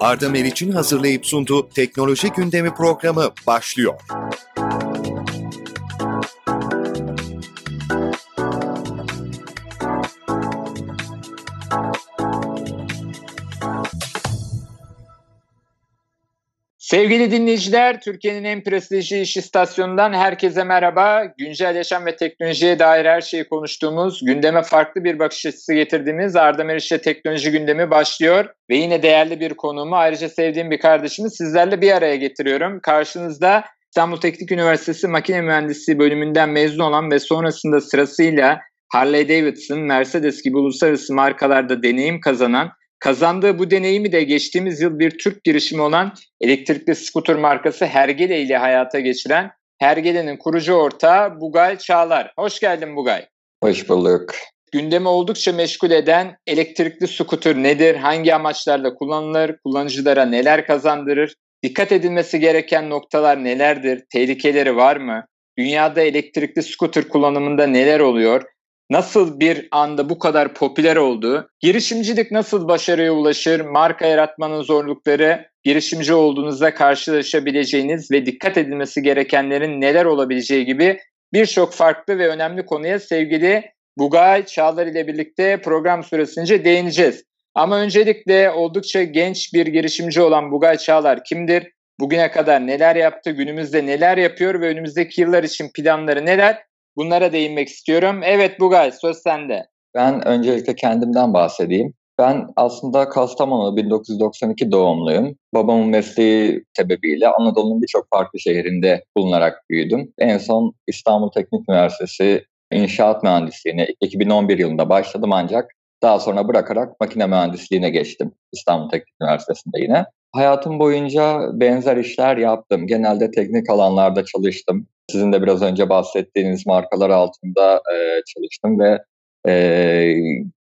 Arda Meriç'in hazırlayıp sunduğu Teknoloji Gündemi programı başlıyor. Sevgili dinleyiciler, Türkiye'nin en prestijli iş istasyonundan herkese merhaba. Güncel yaşam ve teknolojiye dair her şeyi konuştuğumuz, gündeme farklı bir bakış açısı getirdiğimiz Arda Meriç'le teknoloji gündemi başlıyor. Ve yine değerli bir konuğumu, ayrıca sevdiğim bir kardeşimi sizlerle bir araya getiriyorum. Karşınızda İstanbul Teknik Üniversitesi Makine Mühendisliği bölümünden mezun olan ve sonrasında sırasıyla Harley Davidson, Mercedes gibi uluslararası markalarda deneyim kazanan Kazandığı bu deneyimi de geçtiğimiz yıl bir Türk girişimi olan elektrikli skuter markası Hergele ile hayata geçiren Hergele'nin kurucu ortağı Bugay Çağlar. Hoş geldin Bugay. Hoş bulduk. Gündemi oldukça meşgul eden elektrikli skuter nedir, hangi amaçlarla kullanılır, kullanıcılara neler kazandırır, dikkat edilmesi gereken noktalar nelerdir, tehlikeleri var mı, dünyada elektrikli skuter kullanımında neler oluyor, nasıl bir anda bu kadar popüler oldu? Girişimcilik nasıl başarıya ulaşır? Marka yaratmanın zorlukları, girişimci olduğunuzda karşılaşabileceğiniz ve dikkat edilmesi gerekenlerin neler olabileceği gibi birçok farklı ve önemli konuya sevgili Bugay Çağlar ile birlikte program süresince değineceğiz. Ama öncelikle oldukça genç bir girişimci olan Bugay Çağlar kimdir? Bugüne kadar neler yaptı, günümüzde neler yapıyor ve önümüzdeki yıllar için planları neler? Bunlara değinmek istiyorum. Evet Bugay söz sende. Ben öncelikle kendimden bahsedeyim. Ben aslında Kastamonu 1992 doğumluyum. Babamın mesleği sebebiyle Anadolu'nun birçok farklı şehrinde bulunarak büyüdüm. En son İstanbul Teknik Üniversitesi İnşaat Mühendisliğine 2011 yılında başladım ancak daha sonra bırakarak makine mühendisliğine geçtim İstanbul Teknik Üniversitesi'nde yine. Hayatım boyunca benzer işler yaptım. Genelde teknik alanlarda çalıştım. Sizin de biraz önce bahsettiğiniz markalar altında e, çalıştım ve e,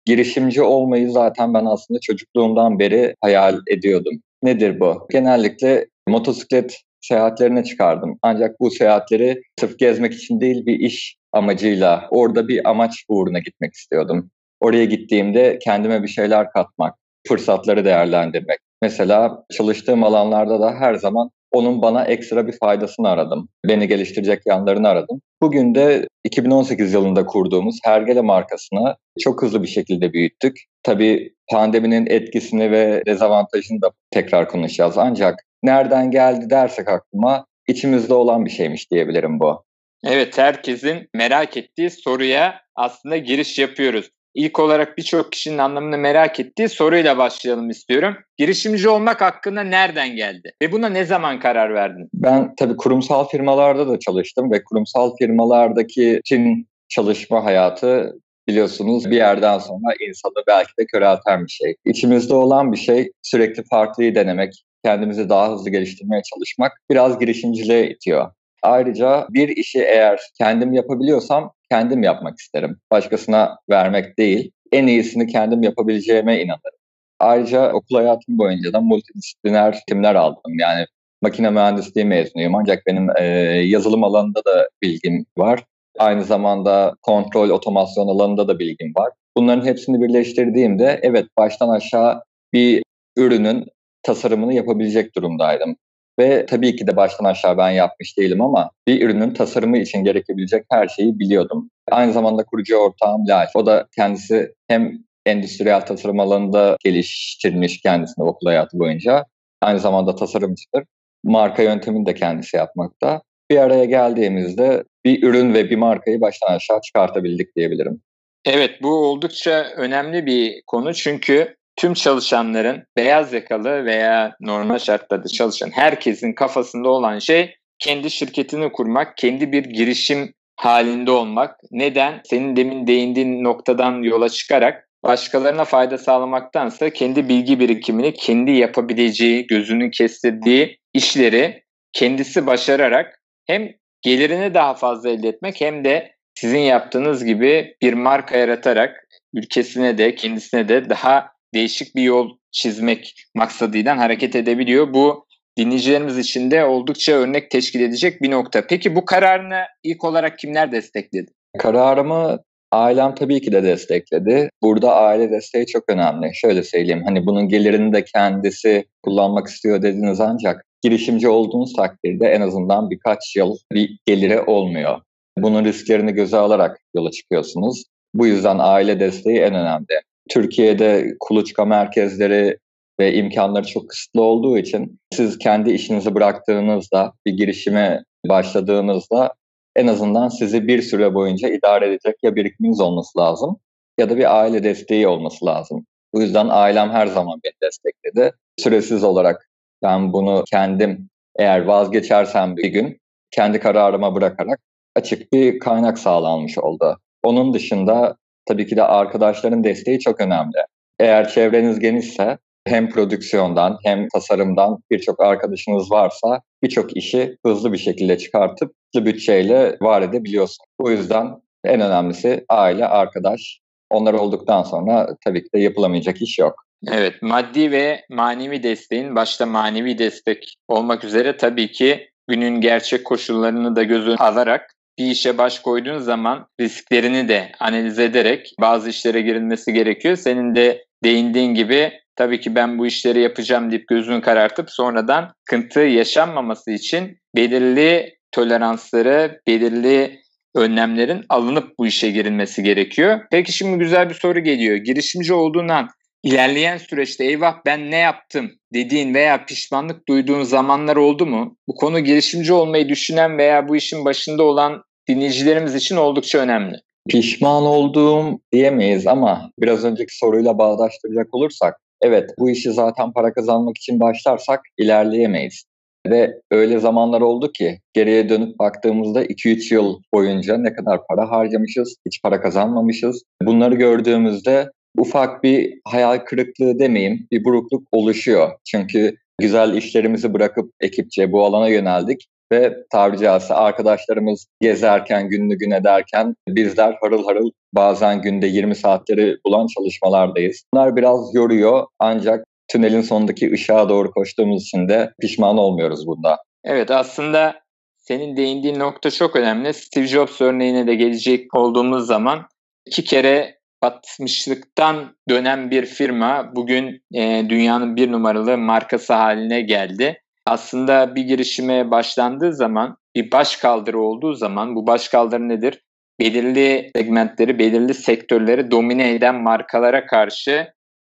girişimci olmayı zaten ben aslında çocukluğumdan beri hayal ediyordum. Nedir bu? Genellikle motosiklet seyahatlerine çıkardım. Ancak bu seyahatleri sırf gezmek için değil bir iş amacıyla, orada bir amaç uğruna gitmek istiyordum. Oraya gittiğimde kendime bir şeyler katmak, fırsatları değerlendirmek. Mesela çalıştığım alanlarda da her zaman onun bana ekstra bir faydasını aradım. Beni geliştirecek yanlarını aradım. Bugün de 2018 yılında kurduğumuz Hergele markasını çok hızlı bir şekilde büyüttük. Tabii pandeminin etkisini ve dezavantajını da tekrar konuşacağız. Ancak nereden geldi dersek aklıma içimizde olan bir şeymiş diyebilirim bu. Evet herkesin merak ettiği soruya aslında giriş yapıyoruz. İlk olarak birçok kişinin anlamını merak ettiği soruyla başlayalım istiyorum. Girişimci olmak hakkında nereden geldi? Ve buna ne zaman karar verdin? Ben tabii kurumsal firmalarda da çalıştım ve kurumsal firmalardaki tüm çalışma hayatı biliyorsunuz bir yerden sonra insanı belki de körelten bir şey. İçimizde olan bir şey sürekli farklıyı denemek, kendimizi daha hızlı geliştirmeye çalışmak biraz girişimciliğe itiyor. Ayrıca bir işi eğer kendim yapabiliyorsam kendim yapmak isterim. Başkasına vermek değil. En iyisini kendim yapabileceğime inanırım. Ayrıca okul hayatım boyunca da multidisipliner timler aldım. Yani makine mühendisliği mezunuyum ancak benim e, yazılım alanında da bilgim var. Aynı zamanda kontrol, otomasyon alanında da bilgim var. Bunların hepsini birleştirdiğimde evet baştan aşağı bir ürünün tasarımını yapabilecek durumdaydım. Ve tabii ki de baştan aşağı ben yapmış değilim ama bir ürünün tasarımı için gerekebilecek her şeyi biliyordum. Aynı zamanda kurucu ortağım Lal. O da kendisi hem endüstriyel tasarım alanında geliştirmiş kendisini okul hayatı boyunca. Aynı zamanda tasarımcıdır. Marka yöntemini de kendisi yapmakta. Bir araya geldiğimizde bir ürün ve bir markayı baştan aşağı çıkartabildik diyebilirim. Evet bu oldukça önemli bir konu çünkü tüm çalışanların beyaz yakalı veya normal şartlarda çalışan herkesin kafasında olan şey kendi şirketini kurmak, kendi bir girişim halinde olmak. Neden? Senin demin değindiğin noktadan yola çıkarak başkalarına fayda sağlamaktansa kendi bilgi birikimini, kendi yapabileceği, gözünün kestirdiği işleri kendisi başararak hem gelirini daha fazla elde etmek hem de sizin yaptığınız gibi bir marka yaratarak ülkesine de kendisine de daha değişik bir yol çizmek maksadıyla hareket edebiliyor. Bu dinleyicilerimiz için de oldukça örnek teşkil edecek bir nokta. Peki bu kararını ilk olarak kimler destekledi? Kararımı Ailem tabii ki de destekledi. Burada aile desteği çok önemli. Şöyle söyleyeyim hani bunun gelirini de kendisi kullanmak istiyor dediniz ancak girişimci olduğunuz takdirde en azından birkaç yıl bir geliri olmuyor. Bunun risklerini göze alarak yola çıkıyorsunuz. Bu yüzden aile desteği en önemli. Türkiye'de kuluçka merkezleri ve imkanları çok kısıtlı olduğu için siz kendi işinizi bıraktığınızda, bir girişime başladığınızda en azından sizi bir süre boyunca idare edecek ya birikiminiz olması lazım ya da bir aile desteği olması lazım. Bu yüzden ailem her zaman beni destekledi. Süresiz olarak ben bunu kendim eğer vazgeçersem bir gün kendi kararıma bırakarak açık bir kaynak sağlanmış oldu. Onun dışında tabii ki de arkadaşların desteği çok önemli. Eğer çevreniz genişse hem prodüksiyondan hem tasarımdan birçok arkadaşınız varsa birçok işi hızlı bir şekilde çıkartıp hızlı bütçeyle var edebiliyorsun. Bu yüzden en önemlisi aile, arkadaş. Onlar olduktan sonra tabii ki de yapılamayacak iş yok. Evet, maddi ve manevi desteğin başta manevi destek olmak üzere tabii ki günün gerçek koşullarını da göz alarak bir işe baş koyduğun zaman risklerini de analiz ederek bazı işlere girilmesi gerekiyor. Senin de değindiğin gibi tabii ki ben bu işleri yapacağım deyip gözünü karartıp sonradan sıkıntı yaşanmaması için belirli toleransları, belirli önlemlerin alınıp bu işe girilmesi gerekiyor. Peki şimdi güzel bir soru geliyor. Girişimci olduğundan ilerleyen süreçte eyvah ben ne yaptım dediğin veya pişmanlık duyduğun zamanlar oldu mu? Bu konu girişimci olmayı düşünen veya bu işin başında olan dinleyicilerimiz için oldukça önemli. Pişman olduğum diyemeyiz ama biraz önceki soruyla bağdaştıracak olursak evet bu işi zaten para kazanmak için başlarsak ilerleyemeyiz. Ve öyle zamanlar oldu ki geriye dönüp baktığımızda 2-3 yıl boyunca ne kadar para harcamışız, hiç para kazanmamışız. Bunları gördüğümüzde ufak bir hayal kırıklığı demeyeyim, bir burukluk oluşuyor. Çünkü güzel işlerimizi bırakıp ekipçe bu alana yöneldik ve tabiri caizse arkadaşlarımız gezerken, günlü gün ederken bizler harıl harıl bazen günde 20 saatleri bulan çalışmalardayız. Bunlar biraz yoruyor ancak tünelin sonundaki ışığa doğru koştuğumuz için de pişman olmuyoruz bunda. Evet aslında senin değindiğin nokta çok önemli. Steve Jobs örneğine de gelecek olduğumuz zaman iki kere batmışlıktan dönen bir firma bugün e, dünyanın bir numaralı markası haline geldi. Aslında bir girişime başlandığı zaman bir baş kaldırı olduğu zaman bu baş kaldırı nedir? Belirli segmentleri, belirli sektörleri domine eden markalara karşı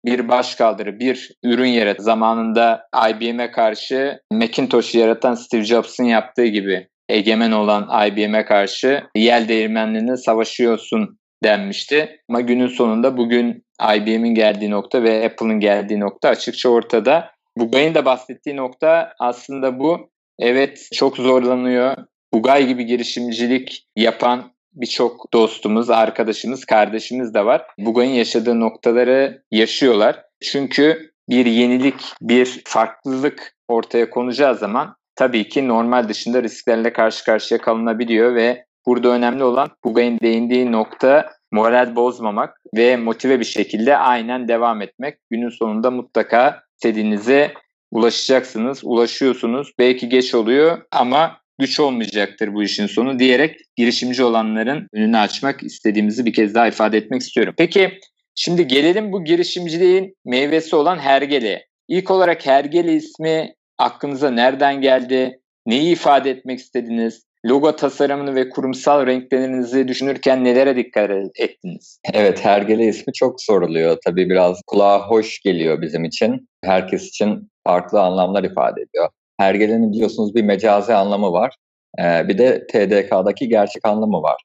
bir baş kaldırı, bir ürün yarat. Zamanında IBM'e karşı Macintosh'u yaratan Steve Jobs'ın yaptığı gibi egemen olan IBM'e karşı yel değirmenliğine savaşıyorsun denmişti. Ama günün sonunda bugün IBM'in geldiği nokta ve Apple'ın geldiği nokta açıkça ortada. Bugay'ın da bahsettiği nokta aslında bu. Evet çok zorlanıyor. Bugay gibi girişimcilik yapan birçok dostumuz, arkadaşımız, kardeşimiz de var. Bugay'ın yaşadığı noktaları yaşıyorlar. Çünkü bir yenilik, bir farklılık ortaya konacağı zaman tabii ki normal dışında risklerle karşı karşıya kalınabiliyor ve burada önemli olan Bugay'ın değindiği nokta moral bozmamak ve motive bir şekilde aynen devam etmek. Günün sonunda mutlaka istediğinize ulaşacaksınız, ulaşıyorsunuz. Belki geç oluyor ama güç olmayacaktır bu işin sonu diyerek girişimci olanların önünü açmak istediğimizi bir kez daha ifade etmek istiyorum. Peki şimdi gelelim bu girişimciliğin meyvesi olan Hergele. İlk olarak Hergele ismi aklınıza nereden geldi? Neyi ifade etmek istediniz? Logo tasarımını ve kurumsal renklerinizi düşünürken nelere dikkat ettiniz? Evet, Hergele ismi çok soruluyor. Tabii biraz kulağa hoş geliyor bizim için. Herkes için farklı anlamlar ifade ediyor. Hergelenin biliyorsunuz bir mecazi anlamı var. Ee, bir de TDK'daki gerçek anlamı var.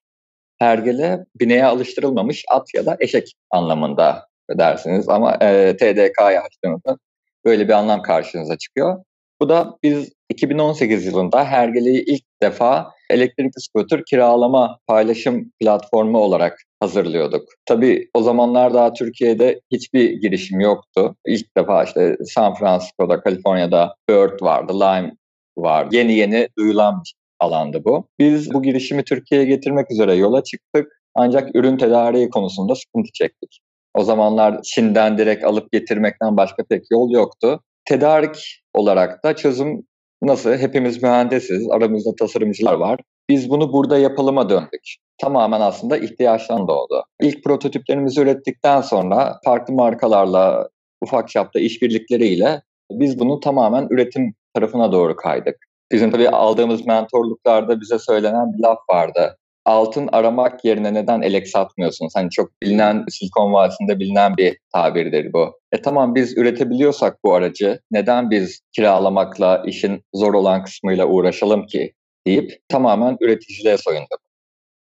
Hergele bineğe alıştırılmamış at ya da eşek anlamında dersiniz ama e, TDK'ya açtığınızda böyle bir anlam karşınıza çıkıyor. Bu da biz 2018 yılında Hergele'yi ilk defa elektrikli scooter kiralama paylaşım platformu olarak hazırlıyorduk. Tabii o zamanlar daha Türkiye'de hiçbir girişim yoktu. İlk defa işte San Francisco'da, Kaliforniya'da Bird vardı, Lime var. Yeni yeni duyulan bir alandı bu. Biz bu girişimi Türkiye'ye getirmek üzere yola çıktık. Ancak ürün tedariği konusunda sıkıntı çektik. O zamanlar Çin'den direkt alıp getirmekten başka pek yol yoktu. Tedarik olarak da çözüm nasıl? Hepimiz mühendisiz, aramızda tasarımcılar var. biz bunu burada yapalıma döndük. Tamamen aslında ihtiyaçtan doğdu. İlk prototiplerimizi ürettikten sonra farklı markalarla ufak çapta işbirlikleriyle biz bunu tamamen üretim tarafına doğru kaydık. Bizim tabii aldığımız mentorluklarda bize söylenen bir laf vardı. Altın aramak yerine neden elek satmıyorsunuz? Hani çok bilinen, Silikon Vadisi'nde bilinen bir tabirdir bu. E tamam biz üretebiliyorsak bu aracı neden biz kiralamakla işin zor olan kısmıyla uğraşalım ki deyip tamamen üreticiliğe soyunduk.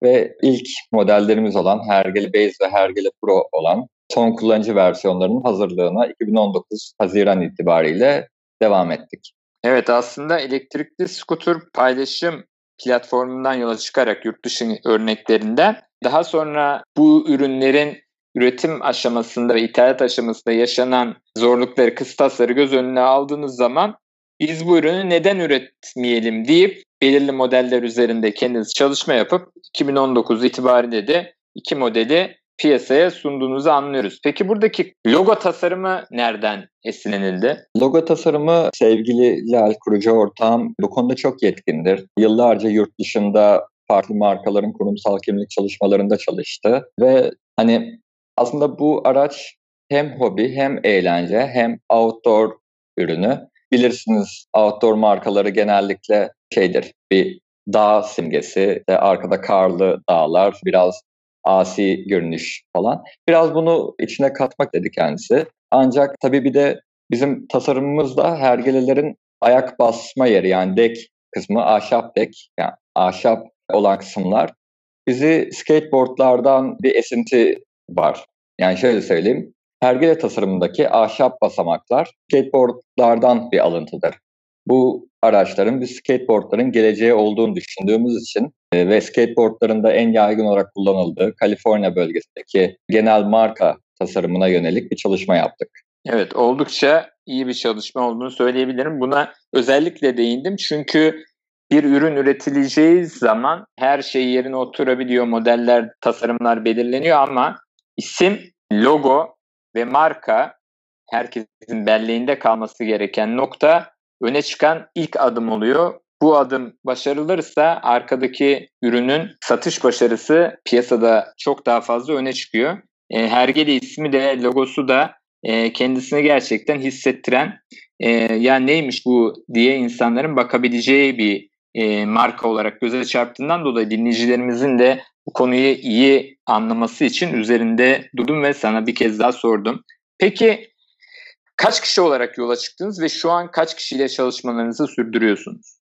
Ve ilk modellerimiz olan Hergele Base ve Hergele Pro olan son kullanıcı versiyonlarının hazırlığına 2019 Haziran itibariyle devam ettik. Evet aslında elektrikli skuter paylaşım platformundan yola çıkarak yurt dışı örneklerinden daha sonra bu ürünlerin üretim aşamasında ve ithalat aşamasında yaşanan zorlukları, kıstasları göz önüne aldığınız zaman biz bu ürünü neden üretmeyelim? deyip belirli modeller üzerinde kendiniz çalışma yapıp 2019 itibariyle de iki modeli piyasaya sunduğunuzu anlıyoruz. Peki buradaki logo tasarımı nereden esinlenildi? Logo tasarımı sevgili Lal kurucu ortağım bu konuda çok yetkindir. Yıllarca yurt dışında farklı markaların kurumsal kimlik çalışmalarında çalıştı ve hani aslında bu araç hem hobi hem eğlence hem outdoor ürünü. Bilirsiniz outdoor markaları genellikle şeydir bir dağ simgesi, arkada karlı dağlar, biraz asi görünüş falan. Biraz bunu içine katmak dedi kendisi. Ancak tabii bir de bizim tasarımımızda hergelelerin ayak basma yeri yani dek kısmı ahşap dek yani ahşap olan kısımlar bizi skateboardlardan bir esinti var. Yani şöyle söyleyeyim. Hergele tasarımındaki ahşap basamaklar skateboardlardan bir alıntıdır. Bu araçların bir skateboardların geleceği olduğunu düşündüğümüz için ve skateboardların da en yaygın olarak kullanıldığı Kaliforniya bölgesindeki genel marka tasarımına yönelik bir çalışma yaptık. Evet oldukça iyi bir çalışma olduğunu söyleyebilirim. Buna özellikle değindim çünkü bir ürün üretileceği zaman her şey yerine oturabiliyor, modeller, tasarımlar belirleniyor ama isim, logo ve marka herkesin belleğinde kalması gereken nokta öne çıkan ilk adım oluyor. Bu adım başarılırsa arkadaki ürünün satış başarısı piyasada çok daha fazla öne çıkıyor. E, Hergele ismi de logosu da e, kendisini gerçekten hissettiren e, ya neymiş bu diye insanların bakabileceği bir e, marka olarak göze çarptığından dolayı dinleyicilerimizin de bu konuyu iyi anlaması için üzerinde durdum ve sana bir kez daha sordum. Peki Kaç kişi olarak yola çıktınız ve şu an kaç kişiyle çalışmalarınızı sürdürüyorsunuz?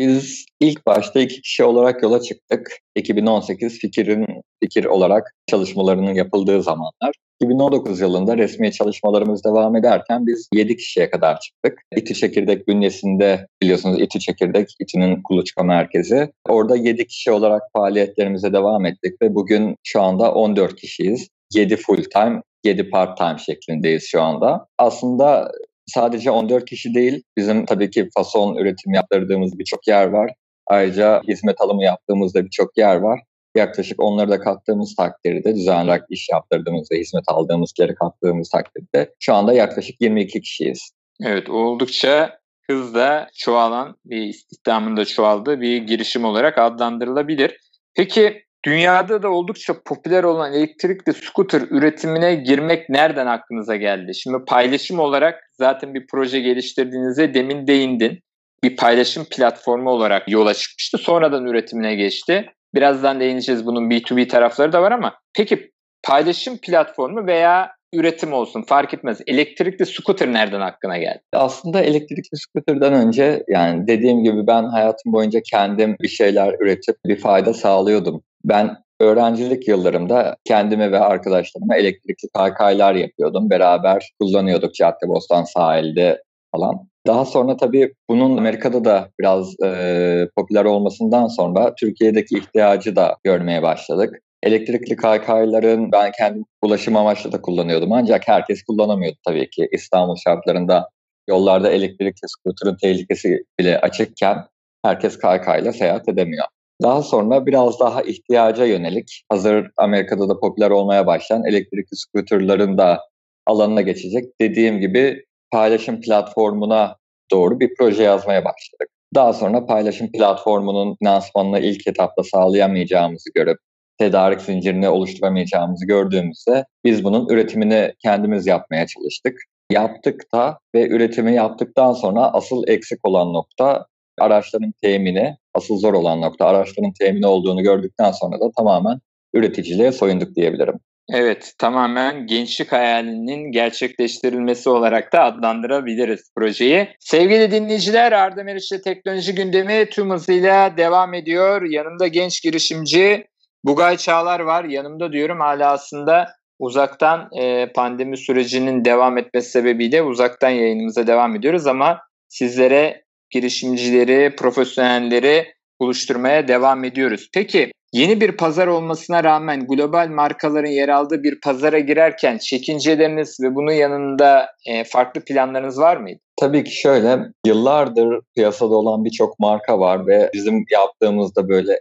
Biz ilk başta iki kişi olarak yola çıktık. 2018 fikrin fikir olarak çalışmalarının yapıldığı zamanlar. 2019 yılında resmi çalışmalarımız devam ederken biz 7 kişiye kadar çıktık. İTÜ Çekirdek bünyesinde biliyorsunuz İTÜ Çekirdek, İTÜ'nün kuluçka merkezi. Orada 7 kişi olarak faaliyetlerimize devam ettik ve bugün şu anda 14 kişiyiz. 7 full time, 7 part time şeklindeyiz şu anda. Aslında sadece 14 kişi değil, bizim tabii ki fason üretim yaptırdığımız birçok yer var. Ayrıca hizmet alımı yaptığımızda birçok yer var. Yaklaşık onları da kattığımız takdirde, düzenli olarak iş yaptırdığımız ve hizmet aldığımız yere kattığımız takdirde şu anda yaklaşık 22 kişiyiz. Evet, oldukça hızla çoğalan bir istihdamın da çoğaldığı bir girişim olarak adlandırılabilir. Peki Dünyada da oldukça popüler olan elektrikli scooter üretimine girmek nereden aklınıza geldi? Şimdi paylaşım olarak zaten bir proje geliştirdiğinizde demin değindin. Bir paylaşım platformu olarak yola çıkmıştı. Sonradan üretimine geçti. Birazdan değineceğiz bunun B2B tarafları da var ama peki paylaşım platformu veya üretim olsun fark etmez. Elektrikli scooter nereden aklına geldi? Aslında elektrikli scooter'dan önce yani dediğim gibi ben hayatım boyunca kendim bir şeyler üretip bir fayda sağlıyordum. Ben öğrencilik yıllarımda kendime ve arkadaşlarıma elektrikli kaykaylar yapıyordum. Beraber kullanıyorduk Caddebostan sahilde falan. Daha sonra tabii bunun Amerika'da da biraz e, popüler olmasından sonra Türkiye'deki ihtiyacı da görmeye başladık. Elektrikli kaykayların ben kendim ulaşım amaçlı da kullanıyordum ancak herkes kullanamıyordu tabii ki. İstanbul şartlarında yollarda elektrikli skuterın tehlikesi bile açıkken herkes kaykayla seyahat edemiyor. Daha sonra biraz daha ihtiyaca yönelik hazır Amerika'da da popüler olmaya başlayan elektrikli scooterların da alanına geçecek. Dediğim gibi paylaşım platformuna doğru bir proje yazmaya başladık. Daha sonra paylaşım platformunun finansmanını ilk etapta sağlayamayacağımızı görüp tedarik zincirini oluşturamayacağımızı gördüğümüzde biz bunun üretimini kendimiz yapmaya çalıştık. Yaptık da ve üretimi yaptıktan sonra asıl eksik olan nokta araçların temini, asıl zor olan nokta araçların temini olduğunu gördükten sonra da tamamen üreticiliğe soyunduk diyebilirim. Evet, tamamen gençlik hayalinin gerçekleştirilmesi olarak da adlandırabiliriz projeyi. Sevgili dinleyiciler, Arda Meriç'te teknoloji gündemi tüm hızıyla devam ediyor. Yanımda genç girişimci Bugay Çağlar var. Yanımda diyorum hala aslında uzaktan e, pandemi sürecinin devam etmesi sebebiyle uzaktan yayınımıza devam ediyoruz ama sizlere girişimcileri, profesyonelleri buluşturmaya devam ediyoruz. Peki yeni bir pazar olmasına rağmen global markaların yer aldığı bir pazara girerken çekinceleriniz ve bunun yanında e, farklı planlarınız var mıydı? Tabii ki şöyle, yıllardır piyasada olan birçok marka var ve bizim yaptığımızda böyle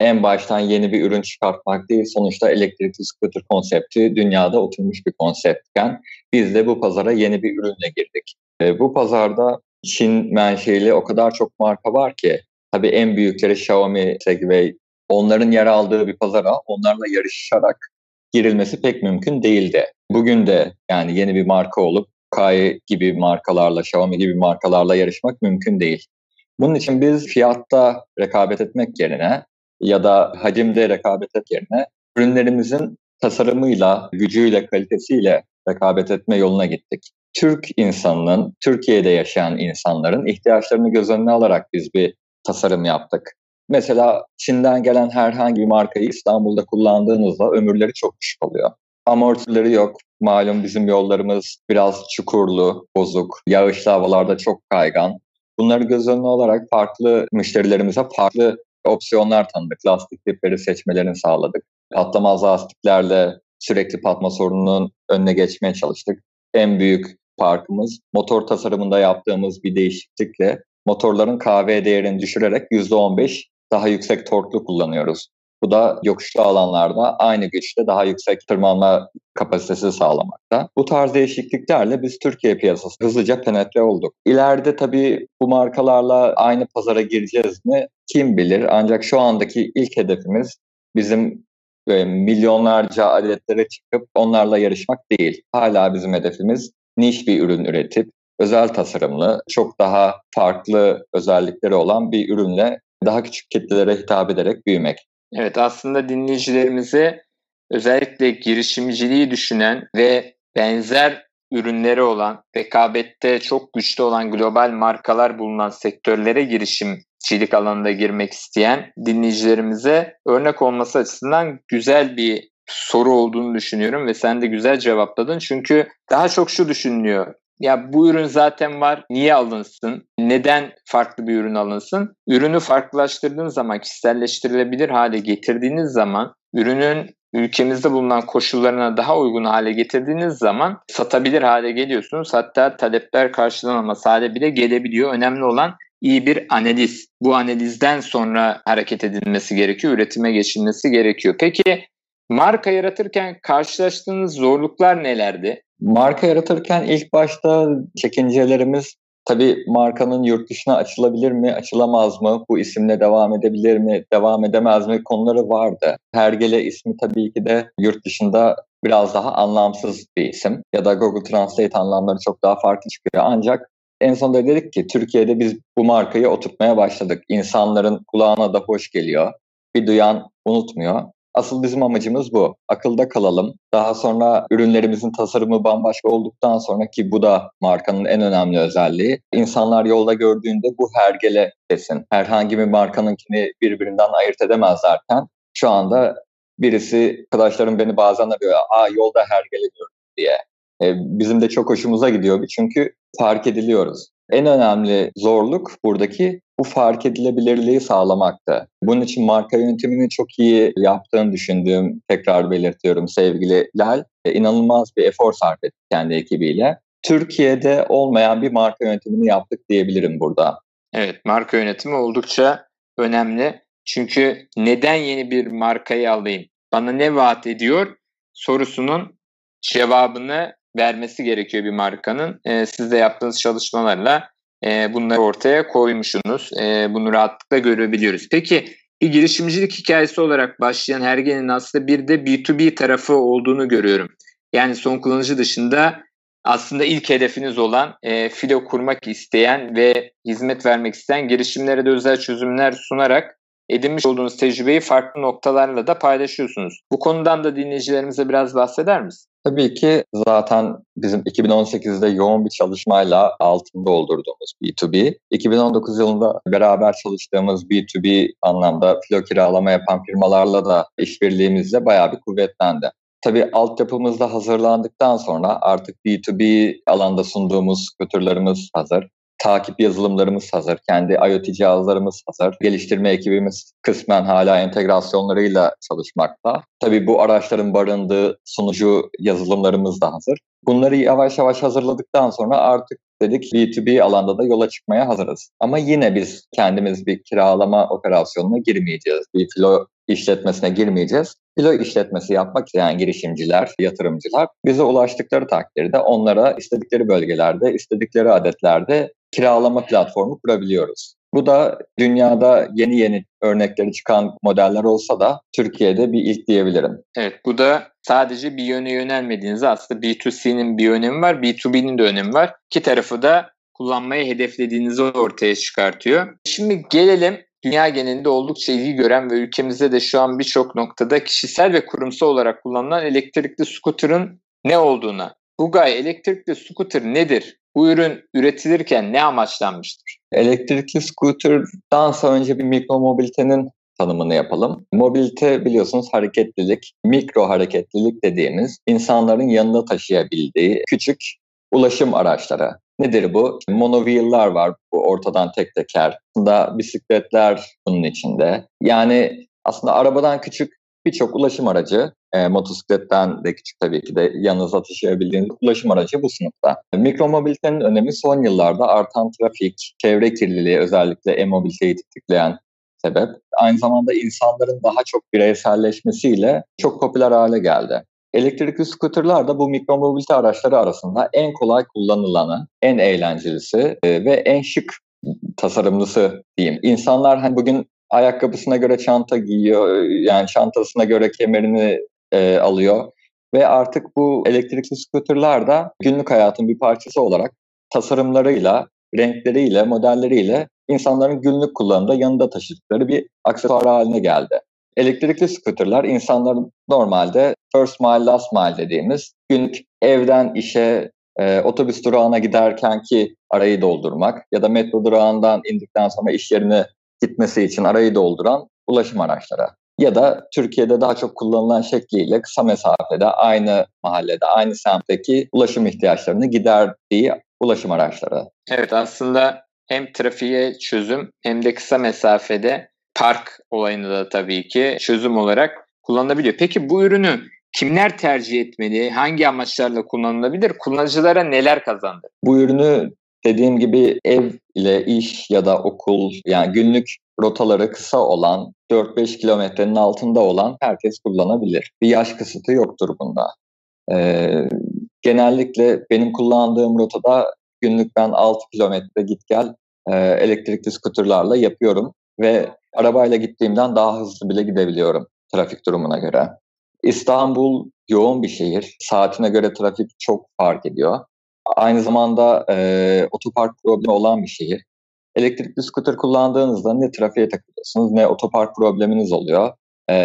en baştan yeni bir ürün çıkartmak değil, sonuçta elektrikli scooter konsepti dünyada oturmuş bir konseptken biz de bu pazara yeni bir ürünle girdik. E, bu pazarda Çin menşeli o kadar çok marka var ki tabii en büyükleri Xiaomi, Segway onların yer aldığı bir pazara onlarla yarışarak girilmesi pek mümkün değildi. Bugün de yani yeni bir marka olup Kai gibi markalarla, Xiaomi gibi markalarla yarışmak mümkün değil. Bunun için biz fiyatta rekabet etmek yerine ya da hacimde rekabet etmek yerine ürünlerimizin tasarımıyla, gücüyle, kalitesiyle rekabet etme yoluna gittik. Türk insanının, Türkiye'de yaşayan insanların ihtiyaçlarını göz önüne alarak biz bir tasarım yaptık. Mesela Çin'den gelen herhangi bir markayı İstanbul'da kullandığınızda ömürleri çok düşük oluyor. Amortileri yok. Malum bizim yollarımız biraz çukurlu, bozuk, yağışlı havalarda çok kaygan. Bunları göz önüne alarak farklı müşterilerimize farklı opsiyonlar tanıdık. Lastik tipleri seçmelerini sağladık. Patlamaz lastiklerle sürekli patma sorununun önüne geçmeye çalıştık. En büyük farkımız motor tasarımında yaptığımız bir değişiklikle motorların KV değerini düşürerek %15 daha yüksek torklu kullanıyoruz. Bu da yokuşlu alanlarda aynı güçte daha yüksek tırmanma kapasitesi sağlamakta. Bu tarz değişikliklerle biz Türkiye piyasası hızlıca penetre olduk. İleride tabii bu markalarla aynı pazara gireceğiz mi kim bilir. Ancak şu andaki ilk hedefimiz bizim e, milyonlarca adetlere çıkıp onlarla yarışmak değil. Hala bizim hedefimiz niş bir ürün üretip özel tasarımlı, çok daha farklı özellikleri olan bir ürünle daha küçük kitlelere hitap ederek büyümek. Evet aslında dinleyicilerimize özellikle girişimciliği düşünen ve benzer ürünleri olan, rekabette çok güçlü olan global markalar bulunan sektörlere girişimcilik alanında girmek isteyen dinleyicilerimize örnek olması açısından güzel bir soru olduğunu düşünüyorum ve sen de güzel cevapladın. Çünkü daha çok şu düşünülüyor. Ya bu ürün zaten var. Niye alınsın? Neden farklı bir ürün alınsın? Ürünü farklılaştırdığınız zaman, kişiselleştirilebilir hale getirdiğiniz zaman ürünün ülkemizde bulunan koşullarına daha uygun hale getirdiğiniz zaman satabilir hale geliyorsunuz. Hatta talepler karşılanamaz hale bile gelebiliyor. Önemli olan iyi bir analiz. Bu analizden sonra hareket edilmesi gerekiyor, üretime geçilmesi gerekiyor. Peki marka yaratırken karşılaştığınız zorluklar nelerdi? Marka yaratırken ilk başta çekincelerimiz tabii markanın yurt dışına açılabilir mi, açılamaz mı, bu isimle devam edebilir mi, devam edemez mi konuları vardı. Hergele ismi tabii ki de yurt dışında biraz daha anlamsız bir isim ya da Google Translate anlamları çok daha farklı çıkıyor. Ancak en sonunda dedik ki Türkiye'de biz bu markayı oturtmaya başladık. İnsanların kulağına da hoş geliyor. Bir duyan unutmuyor. Asıl bizim amacımız bu. Akılda kalalım. Daha sonra ürünlerimizin tasarımı bambaşka olduktan sonra ki bu da markanın en önemli özelliği. İnsanlar yolda gördüğünde bu hergele desin. Herhangi bir markanınkini birbirinden ayırt edemezlerken şu anda birisi arkadaşlarım beni bazen arıyor. Aa yolda hergele gördüm diye. E, bizim de çok hoşumuza gidiyor çünkü fark ediliyoruz. En önemli zorluk buradaki bu fark edilebilirliği sağlamaktı. Bunun için marka yönetimini çok iyi yaptığını düşündüğüm tekrar belirtiyorum sevgili Lal. E, inanılmaz bir efor sarf etti kendi ekibiyle. Türkiye'de olmayan bir marka yönetimini yaptık diyebilirim burada. Evet, marka yönetimi oldukça önemli. Çünkü neden yeni bir markayı alayım? Bana ne vaat ediyor? Sorusunun cevabını vermesi gerekiyor bir markanın. E, siz de yaptığınız çalışmalarla e, bunları ortaya koymuşsunuz. E, bunu rahatlıkla görebiliyoruz. Peki bir girişimcilik hikayesi olarak başlayan Hergen'in aslında bir de B2B tarafı olduğunu görüyorum. Yani son kullanıcı dışında aslında ilk hedefiniz olan e, filo kurmak isteyen ve hizmet vermek isteyen girişimlere de özel çözümler sunarak edinmiş olduğunuz tecrübeyi farklı noktalarla da paylaşıyorsunuz. Bu konudan da dinleyicilerimize biraz bahseder misin? Tabii ki zaten bizim 2018'de yoğun bir çalışmayla altında doldurduğumuz B2B, 2019 yılında beraber çalıştığımız B2B anlamda filo kiralama yapan firmalarla da işbirliğimizle bayağı bir kuvvetlendi. Tabii altyapımızda hazırlandıktan sonra artık B2B alanda sunduğumuz skuterlarımız hazır takip yazılımlarımız hazır. Kendi IoT cihazlarımız hazır. Geliştirme ekibimiz kısmen hala entegrasyonlarıyla çalışmakta. Tabii bu araçların barındığı sunucu yazılımlarımız da hazır. Bunları yavaş yavaş hazırladıktan sonra artık dedik B2B alanda da yola çıkmaya hazırız. Ama yine biz kendimiz bir kiralama operasyonuna girmeyeceğiz. Bir filo işletmesine girmeyeceğiz. Filo işletmesi yapmak isteyen girişimciler, yatırımcılar bize ulaştıkları takdirde onlara istedikleri bölgelerde, istedikleri adetlerde kiralama platformu kurabiliyoruz. Bu da dünyada yeni yeni örnekleri çıkan modeller olsa da Türkiye'de bir ilk diyebilirim. Evet bu da sadece bir yöne yönelmediğinizde aslında B2C'nin bir önemi var, B2B'nin de önemi var. İki tarafı da kullanmayı hedeflediğinizi ortaya çıkartıyor. Şimdi gelelim dünya genelinde oldukça ilgi gören ve ülkemizde de şu an birçok noktada kişisel ve kurumsal olarak kullanılan elektrikli scooter'ın ne olduğuna. Bugay elektrikli scooter nedir? Bu ürün üretilirken ne amaçlanmıştır? Elektrikli scooter'dan önce bir mikro mobilitenin tanımını yapalım. Mobilite biliyorsunuz hareketlilik, mikro hareketlilik dediğimiz insanların yanında taşıyabildiği küçük ulaşım araçları. Nedir bu? Monoviyıllar var bu ortadan tek teker. Aslında bisikletler bunun içinde. Yani aslında arabadan küçük birçok ulaşım aracı, e, motosikletten de küçük tabii ki de yanınıza taşıyabildiğiniz ulaşım aracı bu sınıfta. Mikromobilitenin önemi son yıllarda artan trafik, çevre kirliliği özellikle e-mobiliteyi tetikleyen sebep. Aynı zamanda insanların daha çok bireyselleşmesiyle çok popüler hale geldi. Elektrikli skuterlar da bu mikromobilite araçları arasında en kolay kullanılanı, en eğlencelisi e, ve en şık tasarımlısı diyeyim. İnsanlar hani bugün ayakkabısına göre çanta giyiyor, yani çantasına göre kemerini e, alıyor ve artık bu elektrikli skuterlar da günlük hayatın bir parçası olarak tasarımlarıyla, renkleriyle, modelleriyle insanların günlük kullanımda yanında taşıdıkları bir aksesuar haline geldi. Elektrikli skuterlar insanların normalde first mile, last mile dediğimiz günlük evden işe, e, otobüs durağına giderken ki arayı doldurmak ya da metro durağından indikten sonra iş yerine gitmesi için arayı dolduran ulaşım araçları. Ya da Türkiye'de daha çok kullanılan şekliyle kısa mesafede aynı mahallede, aynı semtteki ulaşım ihtiyaçlarını giderdiği ulaşım araçları. Evet aslında hem trafiğe çözüm hem de kısa mesafede park olayını da tabii ki çözüm olarak kullanılabiliyor. Peki bu ürünü kimler tercih etmeli? Hangi amaçlarla kullanılabilir? Kullanıcılara neler kazandı? Bu ürünü dediğim gibi ev ile iş ya da okul yani günlük rotaları kısa olan 4-5 kilometrenin altında olan herkes kullanabilir. Bir yaş kısıtı yoktur bunda. Ee, genellikle benim kullandığım rotada günlük ben 6 kilometre git gel e, elektrikli skuterlarla yapıyorum ve arabayla gittiğimden daha hızlı bile gidebiliyorum trafik durumuna göre. İstanbul yoğun bir şehir. Saatine göre trafik çok fark ediyor. Aynı zamanda e, otopark problemi olan bir şehir. Elektrikli scooter kullandığınızda ne trafiğe takılıyorsunuz ne otopark probleminiz oluyor. E,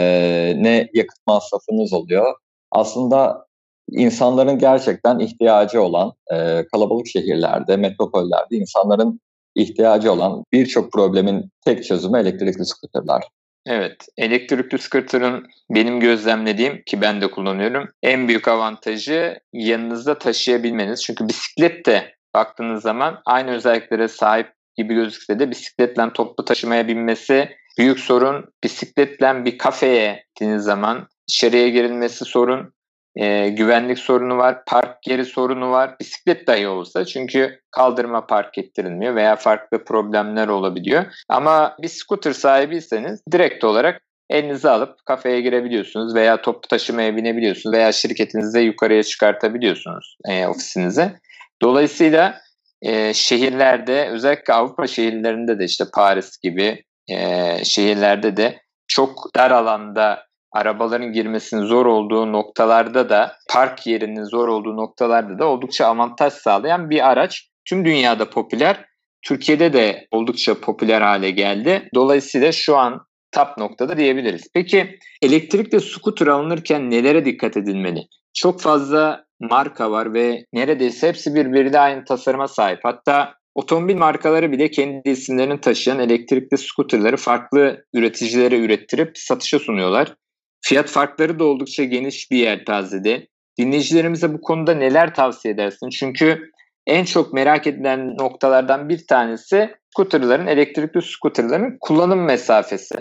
ne yakıt masrafınız oluyor. Aslında insanların gerçekten ihtiyacı olan e, kalabalık şehirlerde, metropollerde insanların ihtiyacı olan birçok problemin tek çözümü elektrikli scooterlar. Evet, elektrikli scooter'ın benim gözlemlediğim ki ben de kullanıyorum en büyük avantajı yanınızda taşıyabilmeniz. Çünkü bisiklet de baktığınız zaman aynı özelliklere sahip gibi gözükse de bisikletle toplu taşımaya binmesi büyük sorun. Bisikletle bir kafeye gittiğiniz zaman içeriye girilmesi sorun e, güvenlik sorunu var, park yeri sorunu var. Bisiklet dahi olsa çünkü kaldırma park ettirilmiyor veya farklı problemler olabiliyor. Ama bir scooter sahibiyseniz direkt olarak elinize alıp kafeye girebiliyorsunuz veya toplu taşımaya binebiliyorsunuz veya şirketinize yukarıya çıkartabiliyorsunuz e, ofisinize. Dolayısıyla e, şehirlerde özellikle Avrupa şehirlerinde de işte Paris gibi e, şehirlerde de çok dar alanda arabaların girmesinin zor olduğu noktalarda da park yerinin zor olduğu noktalarda da oldukça avantaj sağlayan bir araç. Tüm dünyada popüler. Türkiye'de de oldukça popüler hale geldi. Dolayısıyla şu an top noktada diyebiliriz. Peki elektrikli scooter alınırken nelere dikkat edilmeli? Çok fazla marka var ve neredeyse hepsi birbiriyle aynı tasarıma sahip. Hatta otomobil markaları bile kendi isimlerini taşıyan elektrikli scooterları farklı üreticilere ürettirip satışa sunuyorlar. Fiyat farkları da oldukça geniş bir yelpazede. Dinleyicilerimize bu konuda neler tavsiye edersin? Çünkü en çok merak edilen noktalardan bir tanesi scooterların, elektrikli scooterların kullanım mesafesi.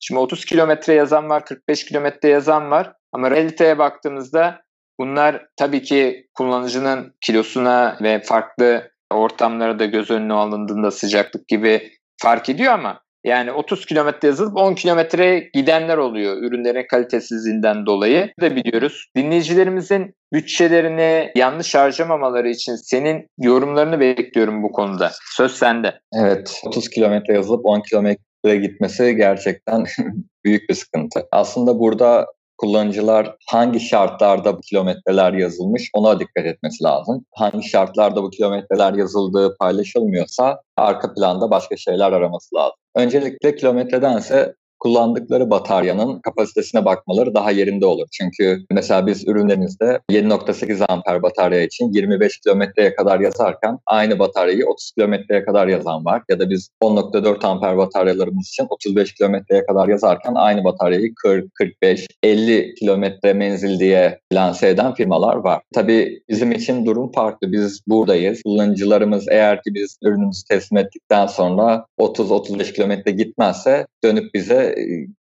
Şimdi 30 kilometre yazan var, 45 kilometre yazan var ama realiteye baktığımızda bunlar tabii ki kullanıcının kilosuna ve farklı ortamlara da göz önüne alındığında sıcaklık gibi fark ediyor ama yani 30 kilometre yazılıp 10 kilometre gidenler oluyor ürünlerin kalitesizliğinden dolayı da biliyoruz. Dinleyicilerimizin bütçelerini yanlış harcamamaları için senin yorumlarını bekliyorum bu konuda. Söz sende. Evet 30 kilometre yazılıp 10 kilometre gitmesi gerçekten büyük bir sıkıntı. Aslında burada kullanıcılar hangi şartlarda bu kilometreler yazılmış ona dikkat etmesi lazım. Hangi şartlarda bu kilometreler yazıldığı paylaşılmıyorsa arka planda başka şeyler araması lazım. Öncelikle kilometredense kullandıkları bataryanın kapasitesine bakmaları daha yerinde olur. Çünkü mesela biz ürünlerimizde 7.8 amper batarya için 25 kilometreye kadar yazarken aynı bataryayı 30 kilometreye kadar yazan var. Ya da biz 10.4 amper bataryalarımız için 35 kilometreye kadar yazarken aynı bataryayı 40, 45, 50 kilometre menzil diye lanse eden firmalar var. Tabii bizim için durum farklı. Biz buradayız. Kullanıcılarımız eğer ki biz ürünümüzü teslim ettikten sonra 30-35 kilometre gitmezse dönüp bize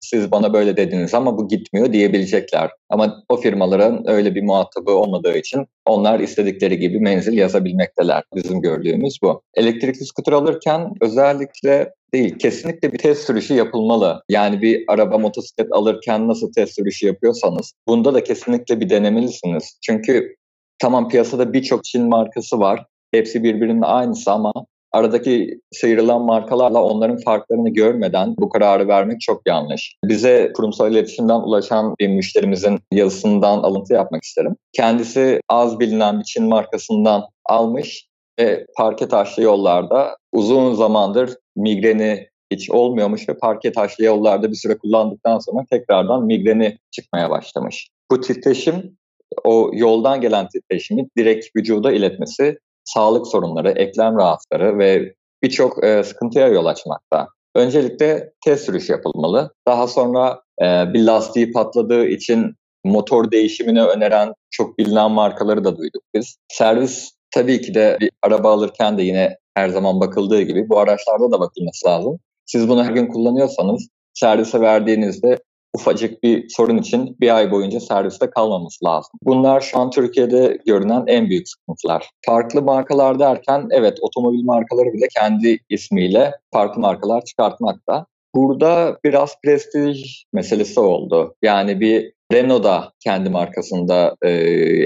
siz bana böyle dediniz ama bu gitmiyor diyebilecekler. Ama o firmaların öyle bir muhatabı olmadığı için onlar istedikleri gibi menzil yazabilmekteler. Bizim gördüğümüz bu. Elektrikli skuter alırken özellikle değil, kesinlikle bir test sürüşü yapılmalı. Yani bir araba, motosiklet alırken nasıl test sürüşü yapıyorsanız bunda da kesinlikle bir denemelisiniz. Çünkü tamam piyasada birçok Çin markası var. Hepsi birbirinin aynısı ama aradaki sıyrılan markalarla onların farklarını görmeden bu kararı vermek çok yanlış. Bize kurumsal iletişimden ulaşan bir müşterimizin yazısından alıntı yapmak isterim. Kendisi az bilinen bir Çin markasından almış ve parke taşlı yollarda uzun zamandır migreni hiç olmuyormuş ve parke taşlı yollarda bir süre kullandıktan sonra tekrardan migreni çıkmaya başlamış. Bu titreşim o yoldan gelen titreşimi direkt vücuda iletmesi sağlık sorunları, eklem rahatsızları ve birçok e, sıkıntıya yol açmakta. Öncelikle test sürüş yapılmalı. Daha sonra e, bir lastiği patladığı için motor değişimini öneren çok bilinen markaları da duyduk biz. Servis tabii ki de bir araba alırken de yine her zaman bakıldığı gibi bu araçlarda da bakılması lazım. Siz bunu her gün kullanıyorsanız servise verdiğinizde ufacık bir sorun için bir ay boyunca serviste kalmaması lazım. Bunlar şu an Türkiye'de görünen en büyük sıkıntılar. Farklı markalar derken evet otomobil markaları bile kendi ismiyle farklı markalar çıkartmakta. Burada biraz prestij meselesi oldu. Yani bir Renault da kendi markasında e,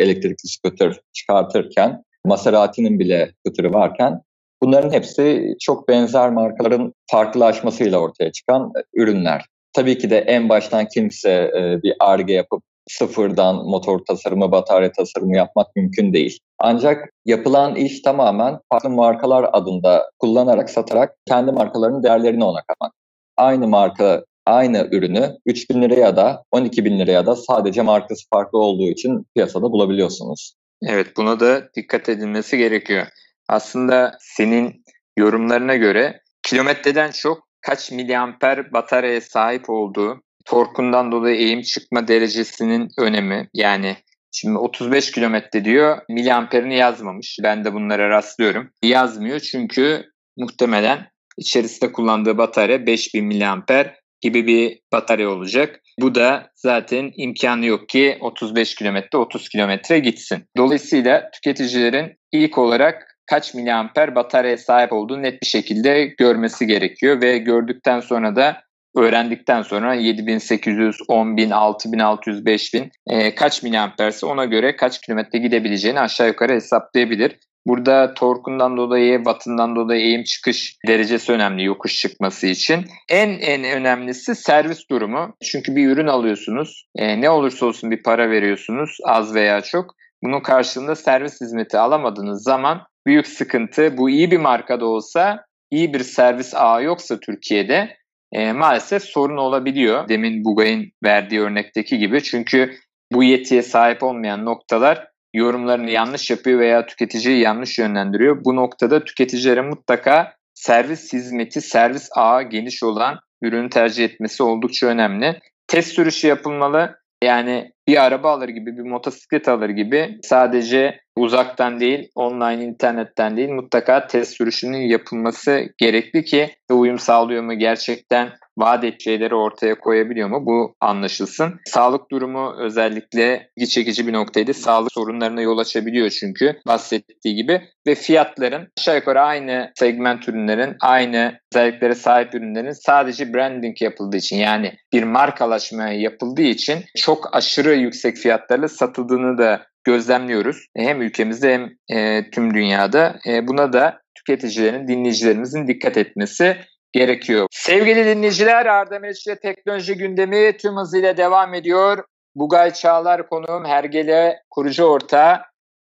elektrikli scooter çıkartırken Maserati'nin bile scooter'ı varken bunların hepsi çok benzer markaların farklılaşmasıyla ortaya çıkan ürünler. Tabii ki de en baştan kimse e, bir ARGE yapıp sıfırdan motor tasarımı, batarya tasarımı yapmak mümkün değil. Ancak yapılan iş tamamen farklı markalar adında kullanarak, satarak kendi markalarının değerlerini ona katmak. Aynı marka, aynı ürünü 3 bin liraya da 12 bin liraya da sadece markası farklı olduğu için piyasada bulabiliyorsunuz. Evet buna da dikkat edilmesi gerekiyor. Aslında senin yorumlarına göre kilometreden çok kaç miliamper bataryaya sahip olduğu, torkundan dolayı eğim çıkma derecesinin önemi. Yani Şimdi 35 kilometre diyor miliamperini yazmamış. Ben de bunlara rastlıyorum. Yazmıyor çünkü muhtemelen içerisinde kullandığı batarya 5000 miliamper gibi bir batarya olacak. Bu da zaten imkanı yok ki 35 kilometre 30 kilometre gitsin. Dolayısıyla tüketicilerin ilk olarak kaç miliamper bataryaya sahip olduğunu net bir şekilde görmesi gerekiyor ve gördükten sonra da öğrendikten sonra 7800, 10000, 6600, 5000 e, kaç miliamperse ona göre kaç kilometre gidebileceğini aşağı yukarı hesaplayabilir. Burada torkundan dolayı, wattından dolayı eğim çıkış derecesi önemli yokuş çıkması için. En en önemlisi servis durumu. Çünkü bir ürün alıyorsunuz. E, ne olursa olsun bir para veriyorsunuz az veya çok. Bunun karşılığında servis hizmeti alamadığınız zaman büyük sıkıntı. Bu iyi bir marka da olsa, iyi bir servis ağı yoksa Türkiye'de e, maalesef sorun olabiliyor. Demin Bugay'ın verdiği örnekteki gibi. Çünkü bu yetiye sahip olmayan noktalar yorumlarını yanlış yapıyor veya tüketiciyi yanlış yönlendiriyor. Bu noktada tüketicilere mutlaka servis hizmeti, servis ağı geniş olan ürünü tercih etmesi oldukça önemli. Test sürüşü yapılmalı. Yani bir araba alır gibi, bir motosiklet alır gibi sadece uzaktan değil, online internetten değil mutlaka test sürüşünün yapılması gerekli ki uyum sağlıyor mu gerçekten vaat şeyleri ortaya koyabiliyor mu bu anlaşılsın. Sağlık durumu özellikle ilgi çekici bir noktaydı. Sağlık sorunlarına yol açabiliyor çünkü bahsettiği gibi ve fiyatların aşağı yukarı aynı segment ürünlerin aynı özelliklere sahip ürünlerin sadece branding yapıldığı için yani bir markalaşmaya yapıldığı için çok aşırı yüksek fiyatlarla satıldığını da gözlemliyoruz. Hem ülkemizde hem e, tüm dünyada. E, buna da tüketicilerin, dinleyicilerimizin dikkat etmesi gerekiyor. Sevgili dinleyiciler Arda Meriç'le teknoloji gündemi tüm hızıyla devam ediyor. Bugay Çağlar konuğum Hergele kurucu ortağı.